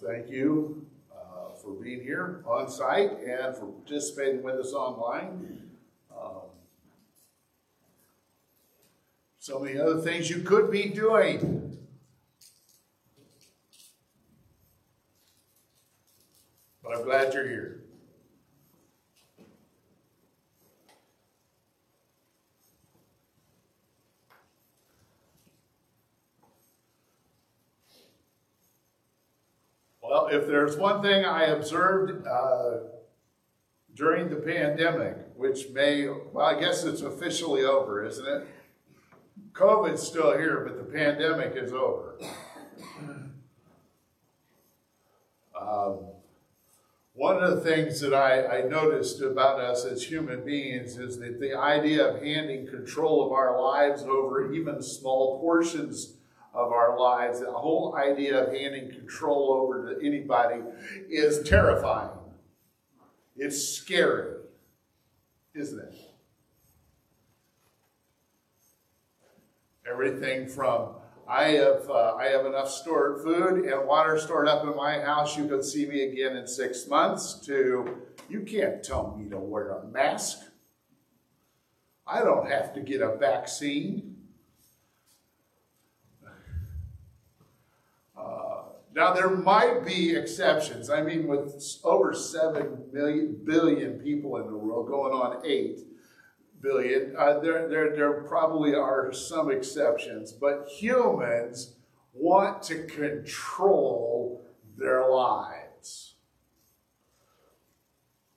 thank you uh, for being here on site and for participating with us online. Um, so many other things you could be doing. But I'm glad you're here. Well, if there's one thing I observed uh, during the pandemic, which may, well, I guess it's officially over, isn't it? COVID's still here, but the pandemic is over. Um, one of the things that I, I noticed about us as human beings is that the idea of handing control of our lives over even small portions of our lives, the whole idea of handing control over to anybody is terrifying. It's scary, isn't it? Everything from I have uh, I have enough stored food and water stored up in my house. You can see me again in six months. To you can't tell me to wear a mask. I don't have to get a vaccine. Now, there might be exceptions. I mean, with over 7 million, billion people in the world, going on 8 billion, uh, there, there, there probably are some exceptions. But humans want to control their lives.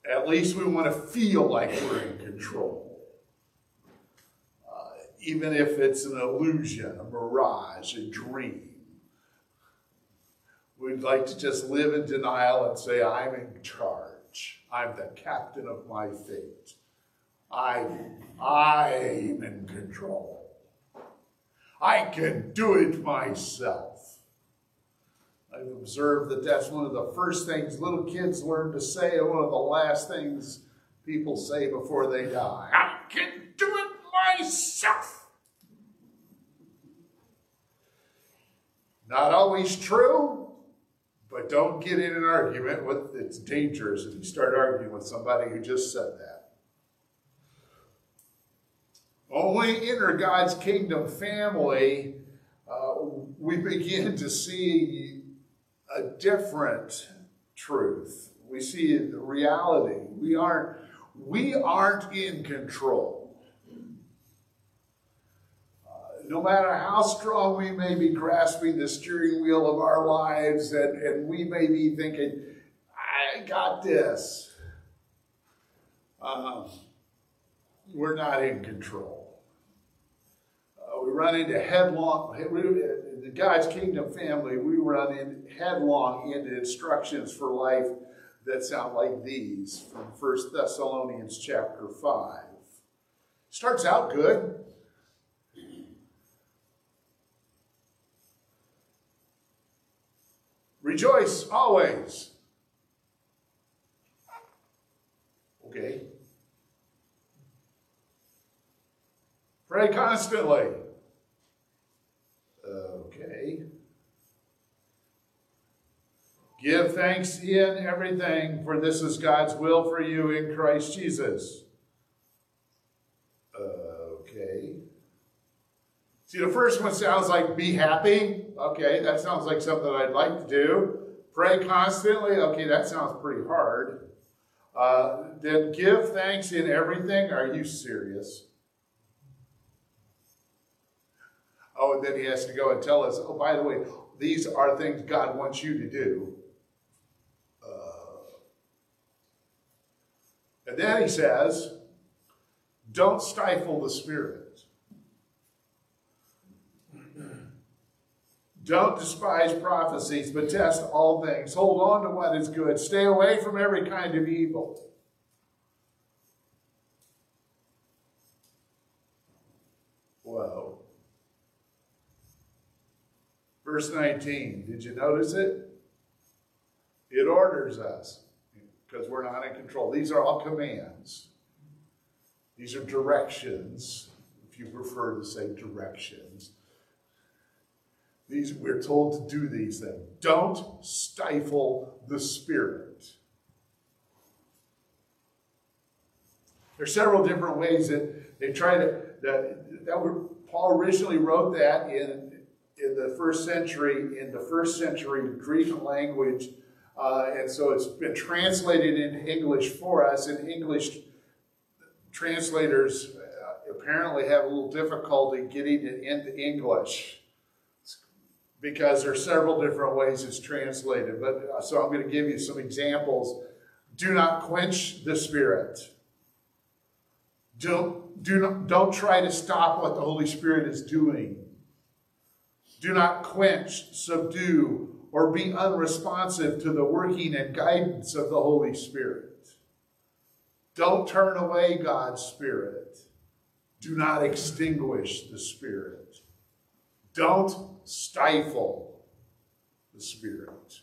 At least we want to feel like we're in control. Uh, even if it's an illusion, a mirage, a dream. We'd like to just live in denial and say, I'm in charge. I'm the captain of my fate. I, I'm in control. I can do it myself. I've observed that that's one of the first things little kids learn to say, and one of the last things people say before they die. I can do it myself. Not always true, but don't get in an argument with, it's dangerous if you start arguing with somebody who just said that. Only enter God's kingdom family, uh, we begin to see a different truth. We see the reality. We aren't, we aren't in control no matter how strong we may be grasping the steering wheel of our lives, and, and we may be thinking, I got this, um, we're not in control. Uh, we run into headlong, the God's kingdom family, we run in headlong into instructions for life that sound like these from 1 Thessalonians chapter 5. Starts out good. Rejoice always. Okay. Pray constantly. Okay. Give thanks in everything, for this is God's will for you in Christ Jesus. Okay. See, the first one sounds like be happy. Okay, that sounds like something I'd like to do. Pray constantly. Okay, that sounds pretty hard. Uh, then give thanks in everything. Are you serious? Oh, and then he has to go and tell us, oh, by the way, these are things God wants you to do. Uh, and then he says, don't stifle the Spirit. Don't despise prophecies, but test all things. Hold on to what is good. Stay away from every kind of evil. Whoa. Verse 19, did you notice it? It orders us because we're not in control. These are all commands. These are directions, if you prefer to say directions. These we're told to do these things. Don't stifle the spirit. There are several different ways that they try to that, that were, Paul originally wrote that in in the first century in the first century Greek language, uh, and so it's been translated into English for us. And English translators uh, apparently have a little difficulty getting it into English because there are several different ways it's translated. But uh, so I'm going to give you some examples. Do not quench the spirit. Don't, do not, don't try to stop what the Holy Spirit is doing. Do not quench, subdue, or be unresponsive to the working and guidance of the Holy Spirit. Don't turn away God's Spirit. Do not extinguish the Spirit. Don't stifle the Spirit.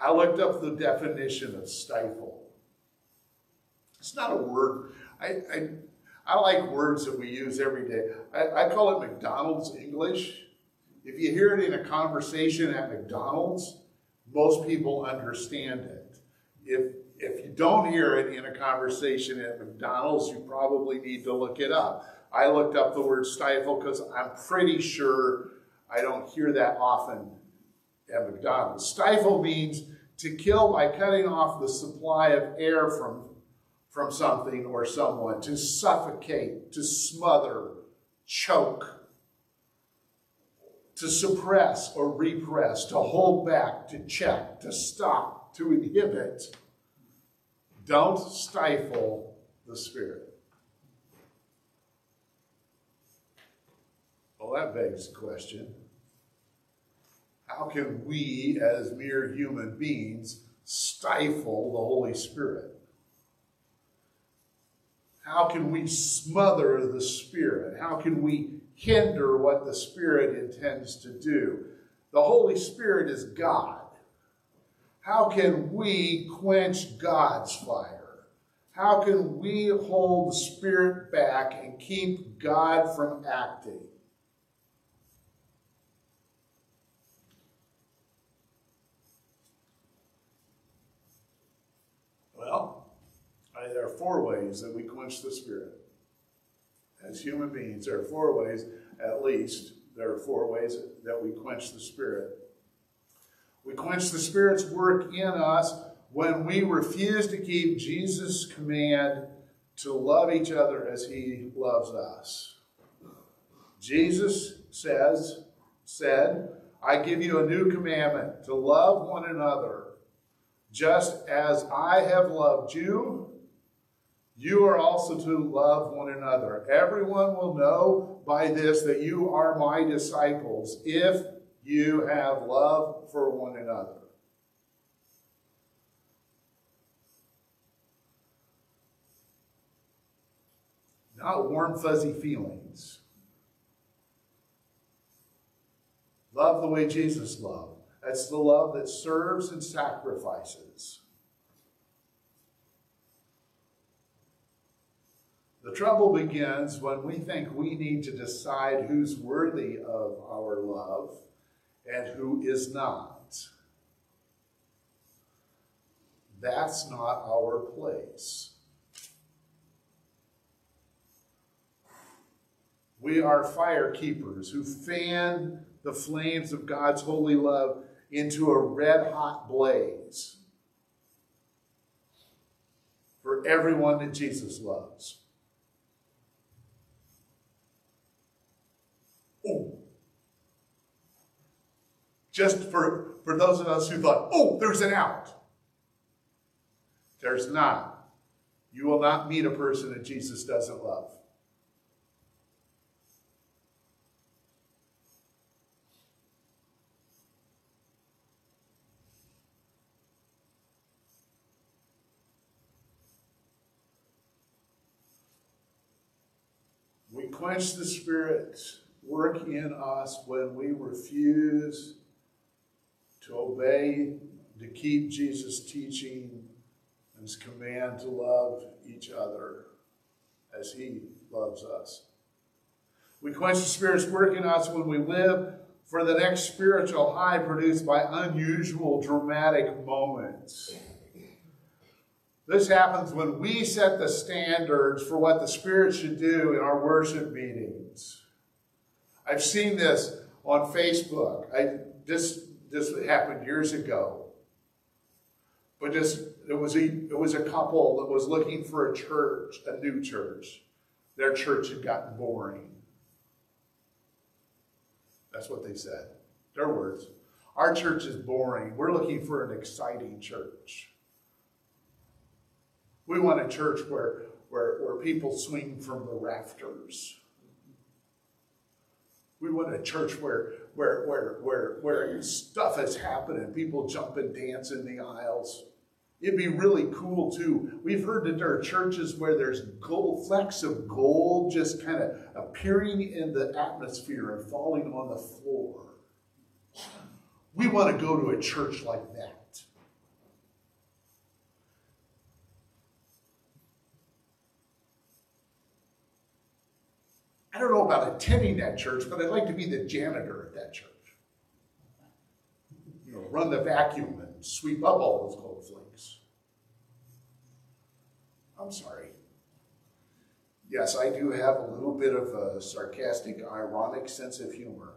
I looked up the definition of stifle. It's not a word. I, I, I like words that we use every day. I, I call it McDonald's English. If you hear it in a conversation at McDonald's, most people understand it. If if you don't hear it in a conversation at McDonald's, you probably need to look it up. I looked up the word stifle because I'm pretty sure I don't hear that often at McDonald's. Stifle means to kill by cutting off the supply of air from, from something or someone, to suffocate, to smother, choke, to suppress or repress, to hold back, to check, to stop, to inhibit. Don't stifle the Spirit. Well, that begs the question how can we, as mere human beings, stifle the Holy Spirit? How can we smother the Spirit? How can we hinder what the Spirit intends to do? The Holy Spirit is God. How can we quench God's fire? How can we hold the Spirit back and keep God from acting? Four ways that we quench the Spirit. As human beings, there are four ways, at least, there are four ways that we quench the Spirit. We quench the Spirit's work in us when we refuse to keep Jesus' command to love each other as he loves us. Jesus says, said, I give you a new commandment to love one another. Just as I have loved you, you are also to love one another. Everyone will know by this that you are my disciples if you have love for one another. Not warm, fuzzy feelings. Love the way Jesus loved. That's the love that serves and sacrifices. The trouble begins when we think we need to decide who's worthy of our love and who is not. That's not our place. We are fire keepers who fan the flames of God's holy love into a red hot blaze for everyone that Jesus loves. Oh. Just for, for those of us who thought, oh, there's an out. There's not. You will not meet a person that Jesus doesn't love. We quench the Spirit's work in us when we refuse to obey, to keep Jesus' teaching and his command to love each other as he loves us. We quench the Spirit's work in us when we live for the next spiritual high produced by unusual dramatic moments. This happens when we set the standards for what the Spirit should do in our worship meetings. I've seen this on Facebook. I, this, this happened years ago. But just it was a it was a couple that was looking for a church, a new church. Their church had gotten boring. That's what they said. Their words. Our church is boring. We're looking for an exciting church. We want a church where, where, where people swing from the rafters. We want a church where, where, where, where, where stuff is happening. People jump and dance in the aisles. It'd be really cool too. We've heard that there are churches where there's gold, flecks of gold just kind of appearing in the atmosphere and falling on the floor. We want to go to a church like that. I don't know about attending that church, but I'd like to be the janitor at that church. You know, run the vacuum and sweep up all those gold flakes. I'm sorry. Yes, I do have a little bit of a sarcastic, ironic sense of humor.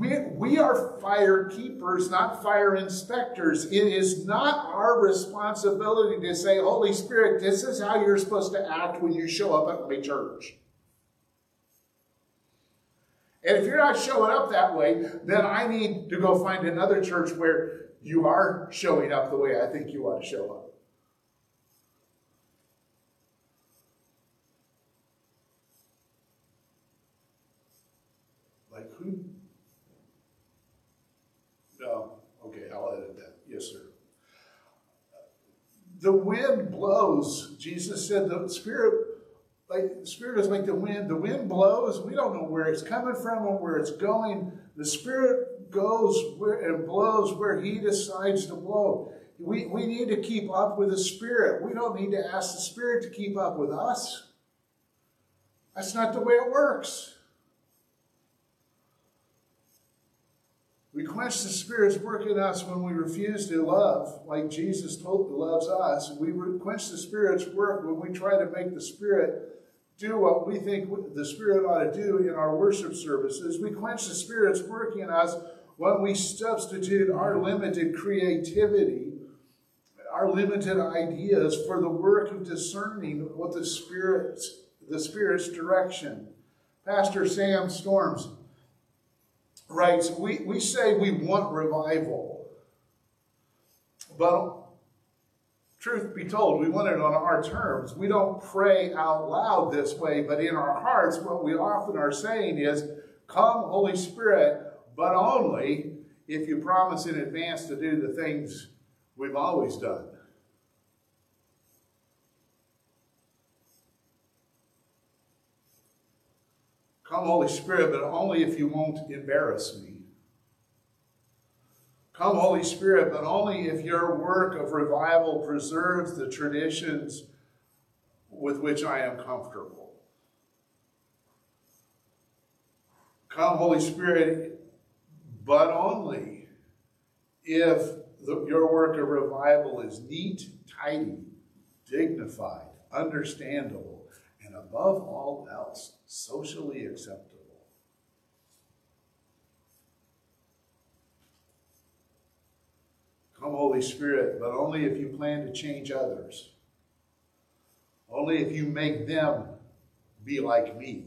We, we are fire keepers, not fire inspectors. It is not our responsibility to say, Holy Spirit, this is how you're supposed to act when you show up at my church. And if you're not showing up that way, then I need to go find another church where you are showing up the way I think you ought to show up. Like who? No. Okay, I'll edit that. Yes, sir. The wind blows. Jesus said the Spirit like the spirit is like the wind. The wind blows. We don't know where it's coming from or where it's going. The spirit goes where and blows where he decides to blow. We, we need to keep up with the spirit. We don't need to ask the spirit to keep up with us. That's not the way it works. Quench the Spirit's work in us when we refuse to love, like Jesus told, loves us. We quench the Spirit's work when we try to make the Spirit do what we think the Spirit ought to do in our worship services. We quench the Spirit's work in us when we substitute our limited creativity, our limited ideas for the work of discerning what the Spirit's, the Spirit's direction. Pastor Sam Storms writes, we, we say we want revival, but Truth be told, we want it on our terms. We don't pray out loud this way, but in our hearts, what we often are saying is, Come, Holy Spirit, but only if you promise in advance to do the things we've always done. Come, Holy Spirit, but only if you won't embarrass me. Come, Holy Spirit, but only if your work of revival preserves the traditions with which I am comfortable. Come, Holy Spirit, but only if the, your work of revival is neat, tidy, dignified, understandable, and above all else, socially acceptable. Come, Holy Spirit, but only if you plan to change others. Only if you make them be like me.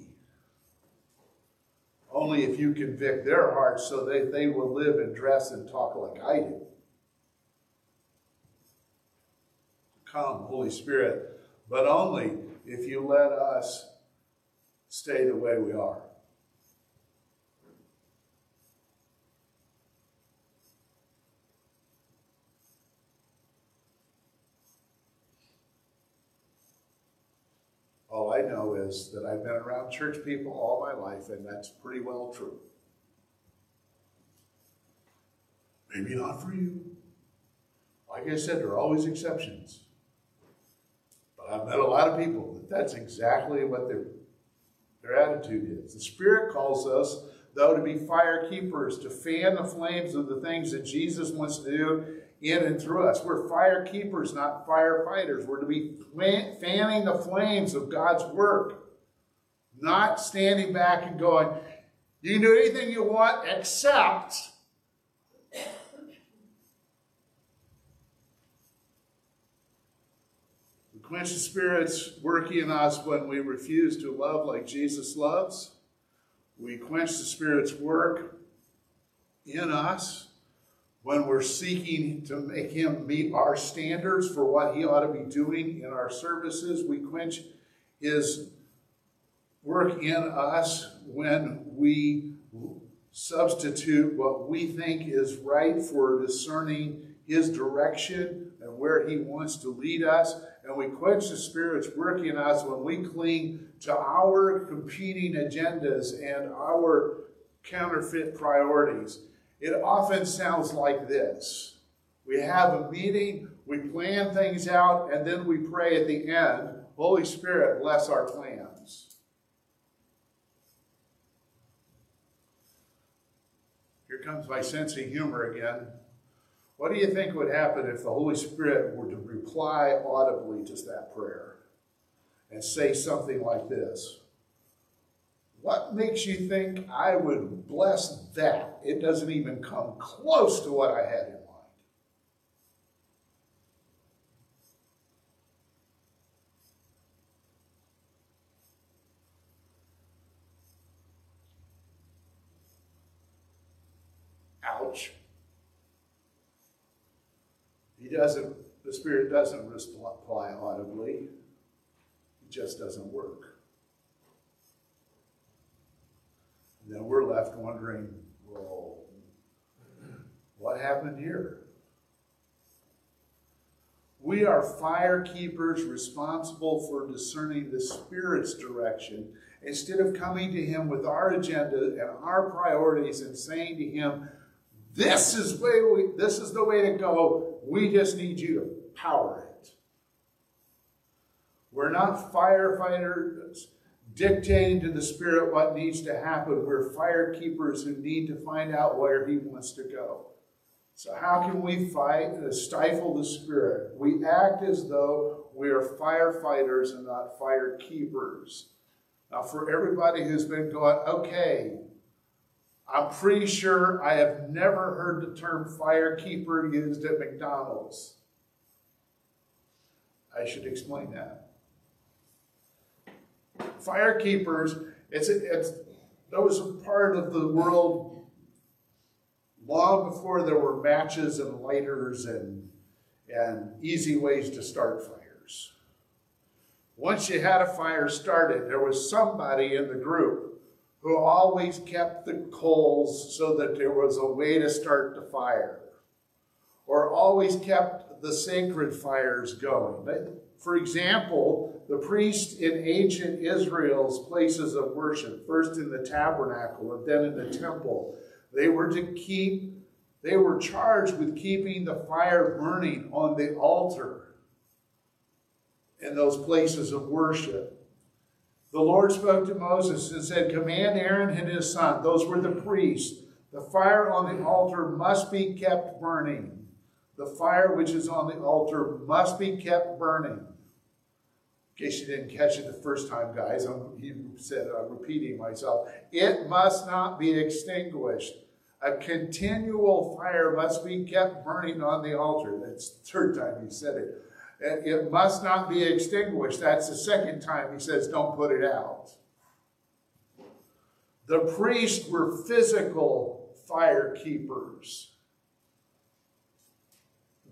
Only if you convict their hearts so that they will live and dress and talk like I do. Come, Holy Spirit, but only if you let us stay the way we are. All I know is that I've been around church people all my life, and that's pretty well true. Maybe not for you. Like I said, there are always exceptions. I've met a lot of people that that's exactly what they're Their attitude is. The Spirit calls us, though, to be fire keepers, to fan the flames of the things that Jesus wants to do in and through us. We're fire keepers, not firefighters. We're to be fanning the flames of God's work, not standing back and going, you can do anything you want except quench the Spirit's working in us when we refuse to love like Jesus loves. We quench the Spirit's work in us when we're seeking to make Him meet our standards for what He ought to be doing in our services. We quench His work in us when we substitute what we think is right for discerning His direction and where He wants to lead us and we quench the Spirit's working in us when we cling to our competing agendas and our counterfeit priorities. It often sounds like this We have a meeting, we plan things out, and then we pray at the end Holy Spirit, bless our plans. Here comes my sense of humor again. What do you think would happen if the Holy Spirit were to reply audibly to that prayer and say something like this? What makes you think I would bless that? It doesn't even come close to what I had in mind. Ouch doesn't, the Spirit doesn't reply audibly. It just doesn't work. And then we're left wondering, well, what happened here? We are fire keepers responsible for discerning the Spirit's direction instead of coming to Him with our agenda and our priorities and saying to Him, this is, way we, this is the way to go. We just need you to power it. We're not firefighters dictating to the Spirit what needs to happen. We're fire keepers who need to find out where He wants to go. So, how can we fight and stifle the Spirit? We act as though we are firefighters and not fire keepers. Now, for everybody who's been going, okay, I'm pretty sure I have never heard the term firekeeper used at McDonald's. I should explain that. Firekeepers, it's, it's, that was a part of the world long before there were matches and lighters and, and easy ways to start fires. Once you had a fire started, there was somebody in the group who always kept the coals so that there was a way to start the fire, or always kept the sacred fires going. For example, the priest in ancient Israel's places of worship, first in the tabernacle and then in the temple, they were to keep, they were charged with keeping the fire burning on the altar in those places of worship. The Lord spoke to Moses and said, Command Aaron and his son, those were the priests, the fire on the altar must be kept burning. The fire which is on the altar must be kept burning. In case you didn't catch it the first time, guys, I'm, he said, I'm repeating myself. It must not be extinguished. A continual fire must be kept burning on the altar. That's the third time he said it. It must not be extinguished. That's the second time he says, don't put it out. The priests were physical fire keepers.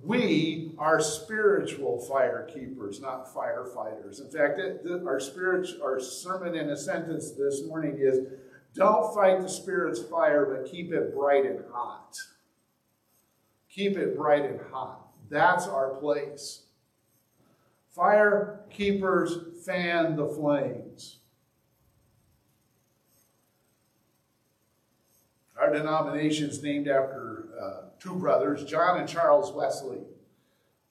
We are spiritual fire keepers, not firefighters. In fact, our, spirit, our sermon in a sentence this morning is don't fight the Spirit's fire, but keep it bright and hot. Keep it bright and hot. That's our place. Fire keepers fan the flames. Our denomination is named after uh, two brothers, John and Charles Wesley,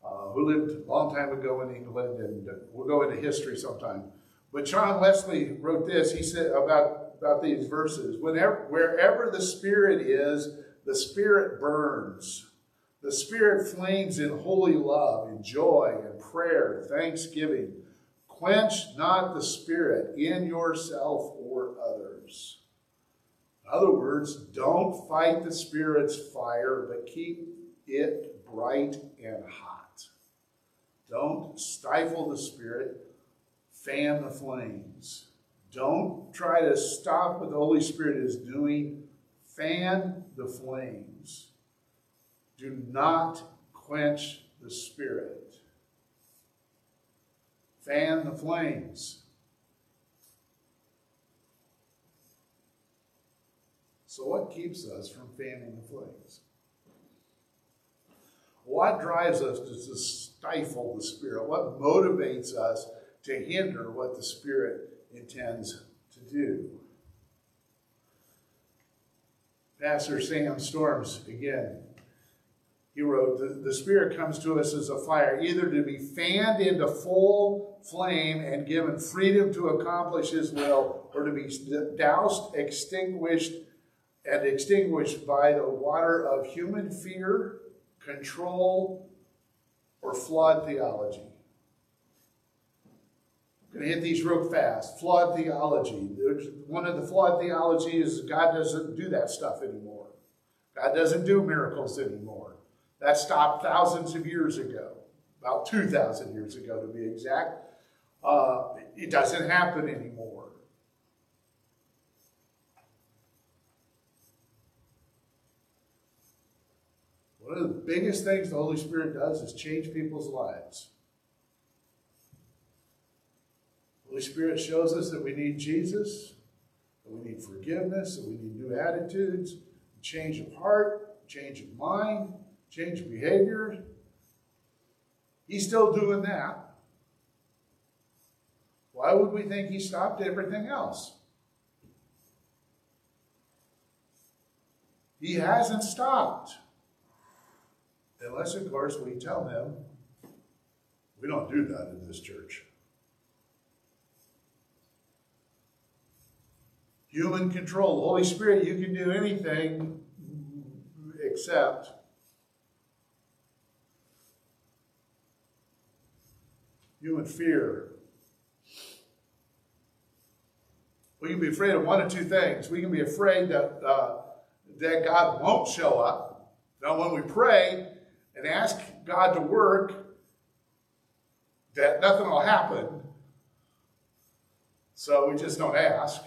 uh, who lived a long time ago in England, and uh, we'll go into history sometime. But John Wesley wrote this. He said about, about these verses Whenever, wherever the Spirit is, the Spirit burns. The Spirit flames in holy love, in joy, and prayer, thanksgiving. Quench not the Spirit in yourself or others. In other words, don't fight the Spirit's fire, but keep it bright and hot. Don't stifle the Spirit, fan the flames. Don't try to stop what the Holy Spirit is doing, fan the flames. Do not quench the Spirit. Fan the flames. So, what keeps us from fanning the flames? What drives us to stifle the Spirit? What motivates us to hinder what the Spirit intends to do? Pastor Sam Storms, again, he wrote, the, the Spirit comes to us as a fire, either to be fanned into full flame and given freedom to accomplish His will, or to be doused, extinguished, and extinguished by the water of human fear control, or flawed theology. I'm going to hit these real fast. Flawed theology. One of the flawed theology is God doesn't do that stuff anymore. God doesn't do miracles anymore. That stopped thousands of years ago, about 2,000 years ago to be exact. Uh, it doesn't happen anymore. One of the biggest things the Holy Spirit does is change people's lives. The Holy Spirit shows us that we need Jesus, that we need forgiveness, that we need new attitudes, change of heart, change of mind, change behavior. He's still doing that. Why would we think he stopped everything else? He hasn't stopped. Unless, of course, we tell him we don't do that in this church. Human control. Holy Spirit, you can do anything except human fear. We can be afraid of one of two things. We can be afraid that, uh, that God won't show up. Now, when we pray, and ask God to work, that nothing will happen. So we just don't ask.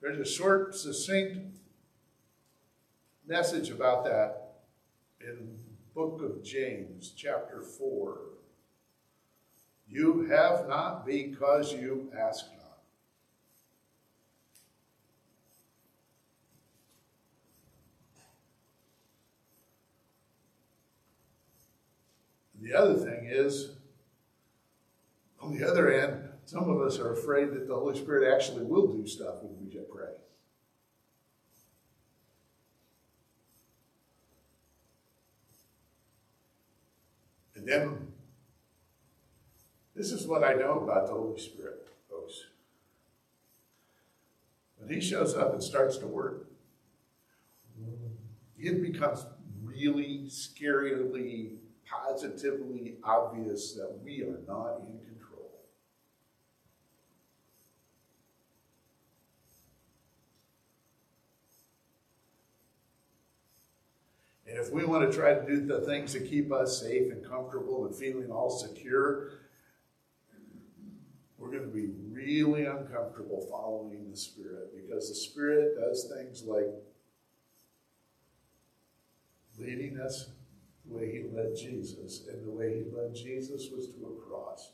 There's a short, succinct message about that in book of James, chapter 4. You have not because you ask not. The other thing is, on the other end, some of us are afraid that the Holy Spirit actually will do stuff when we pray. And then, this is what I know about the Holy Spirit, folks. When He shows up and starts to work, it becomes really scarily positively obvious that we are not in control. And if we want to try to do the things that keep us safe and comfortable and feeling all secure, we're going to be really uncomfortable following the Spirit because the Spirit does things like leading us the way he led Jesus. And the way he led Jesus was to a cross.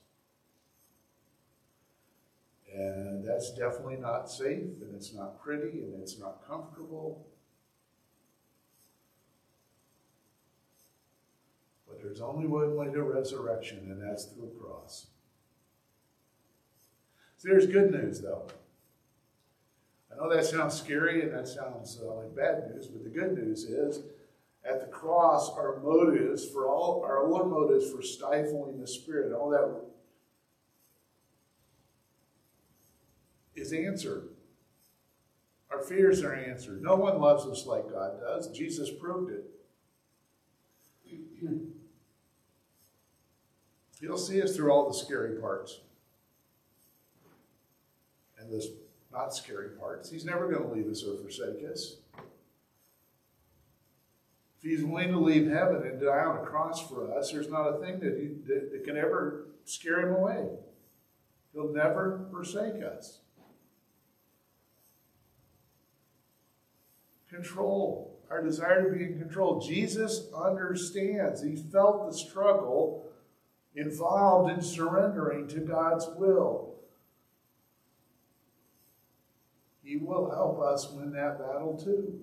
And that's definitely not safe, and it's not pretty, and it's not comfortable. There's only one way to resurrection, and that's through a cross. So there's good news, though. I know that sounds scary and that sounds uh, like bad news, but the good news is At the cross, our motives for all our own motives for stifling the spirit, all that is answered. Our fears are answered. No one loves us like God does. Jesus proved it. He'll see us through all the scary parts and the not scary parts. He's never going to leave us or forsake us. If he's willing to leave heaven and die on a cross for us, there's not a thing that, he, that, that can ever scare him away. He'll never forsake us. Control, our desire to be in control. Jesus understands. He felt the struggle involved in surrendering to God's will. He will help us win that battle too.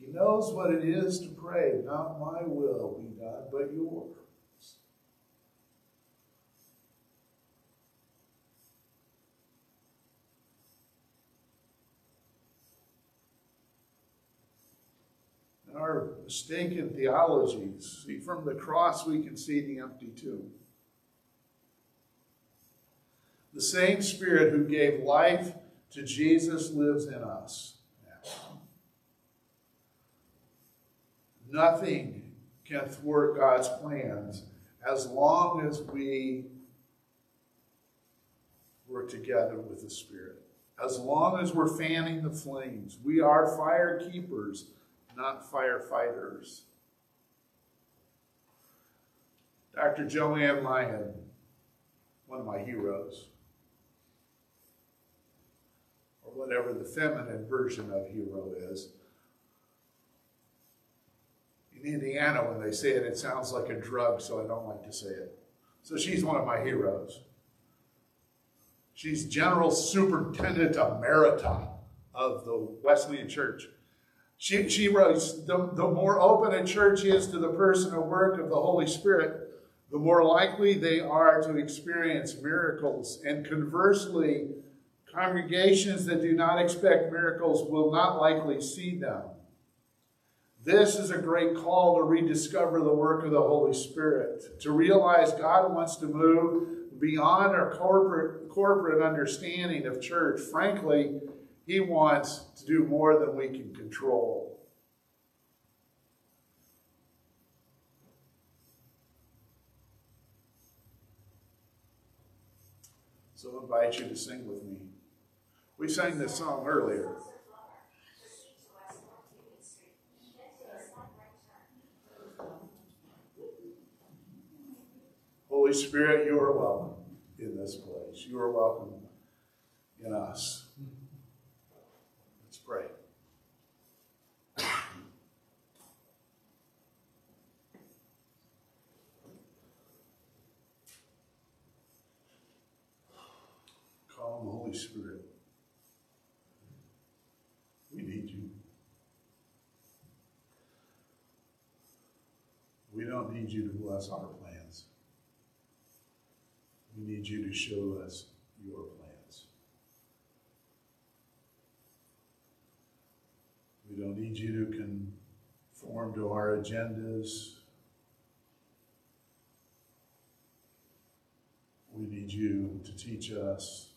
He knows what it is to pray, not my will be done, but yours. Mistaken theologies. See, from the cross we can see the empty tomb. The same Spirit who gave life to Jesus lives in us. Nothing can thwart God's plans as long as we work together with the Spirit. As long as we're fanning the flames, we are fire keepers not firefighters. Dr. Jo Anne Lyon, one of my heroes, or whatever the feminine version of hero is. In Indiana, when they say it, it sounds like a drug, so I don't like to say it. So she's one of my heroes. She's General Superintendent Emerita of the Wesleyan Church. She, she writes, the, the more open a church is to the person or work of the Holy Spirit, the more likely they are to experience miracles. And conversely, congregations that do not expect miracles will not likely see them. This is a great call to rediscover the work of the Holy Spirit, to realize God wants to move beyond our corporate, corporate understanding of church. Frankly, he wants to do more than we can control. So I invite you to sing with me. We sang this song earlier. Holy Spirit, you are welcome in this place. You are welcome in us. Pray. Call Holy Spirit. We need you. We don't need you to bless our plans. We need you to show us your plan. We don't need you to conform to our agendas. We need you to teach us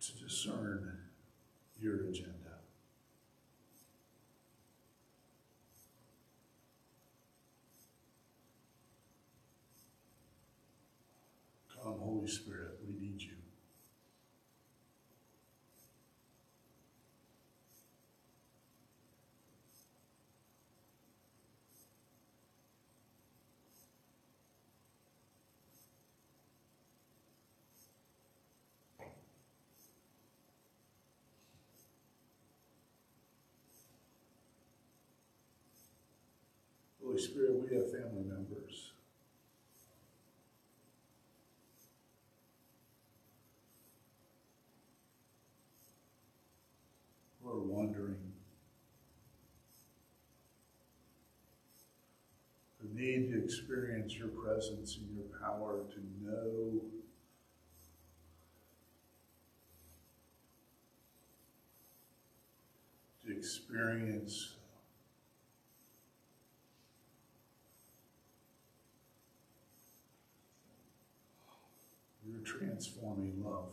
to discern your agenda. Come, Holy Spirit, we need you. Spirit, we have family members. Who are wondering, who need to experience your presence and your power to know to experience your transforming love.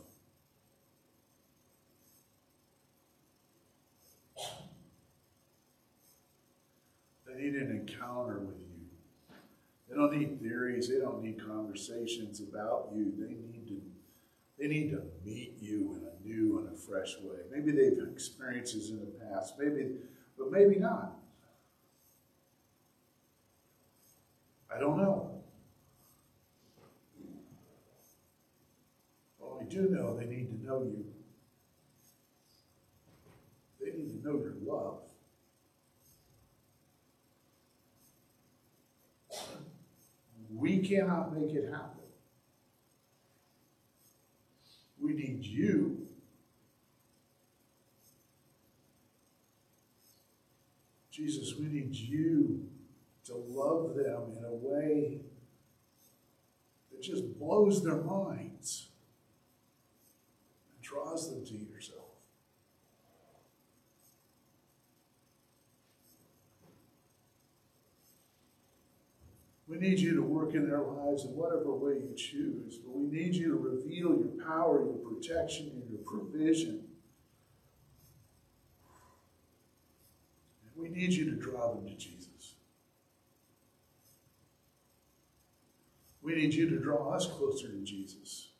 They need an encounter with you. They don't need theories. They don't need conversations about you. They need to they need to meet you in a new and a fresh way. Maybe they've had experiences in the past, maybe, but maybe not. I don't know. Well, we do know they need to know you. They need to know your love. We cannot make it happen. We need you. Jesus, we need you to love them in a way that just blows their minds draws them to yourself. We need you to work in their lives in whatever way you choose, but we need you to reveal your power, your protection, and your provision. And we need you to draw them to Jesus. We need you to draw us closer to Jesus.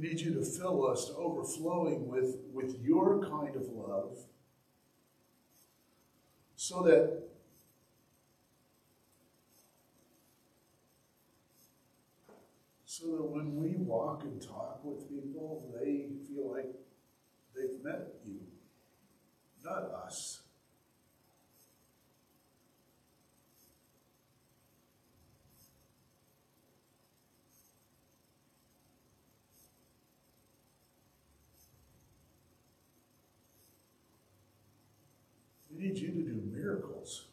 Need you to fill us to overflowing with, with your kind of love so that so that when we walk and talk with people, they feel like they've met you, not us. We need you to do miracles.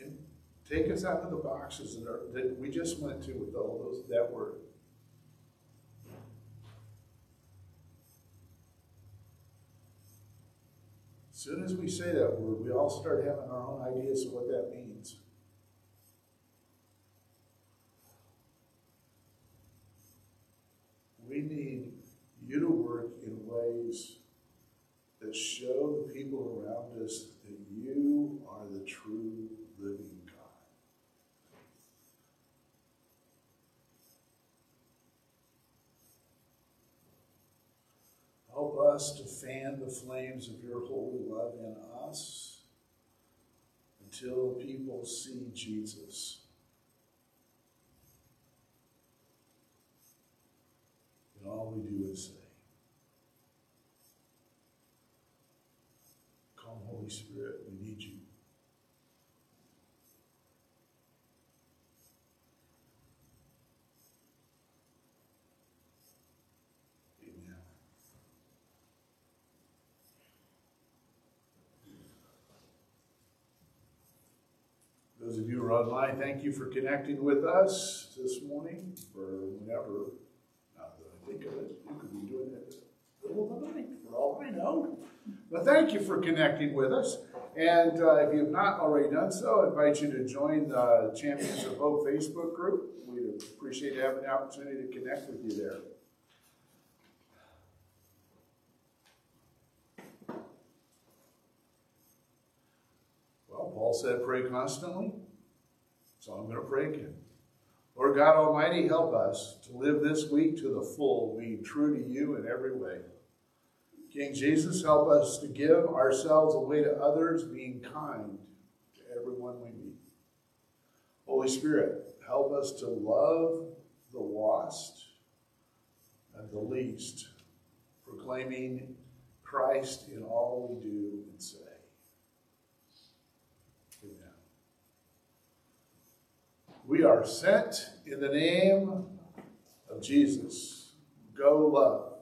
And take us out of the boxes that, are, that we just went to with all those that word. As soon as we say that word, we all start having our own ideas of what that means. We need you to work in ways that show the people around us that you are the true living God. Help us to fan the flames of your holy love in us until people see Jesus. And all we do is say, Holy Spirit, we need you. Those of you who are online, thank you for connecting with us this morning, or whenever, now that I think of it, you could be doing it middle of the night, for all I know. But thank you for connecting with us. And uh, if you have not already done so, I invite you to join the Champions of Hope Facebook group. We'd appreciate having the opportunity to connect with you there. Well, Paul said, pray constantly. So I'm going to pray again. Lord God Almighty, help us to live this week to the full, being true to you in every way. King Jesus, help us to give ourselves away to others, being kind to everyone we meet. Holy Spirit, help us to love the lost and the least, proclaiming Christ in all we do and say. Amen. We are sent in the name of Jesus. Go love.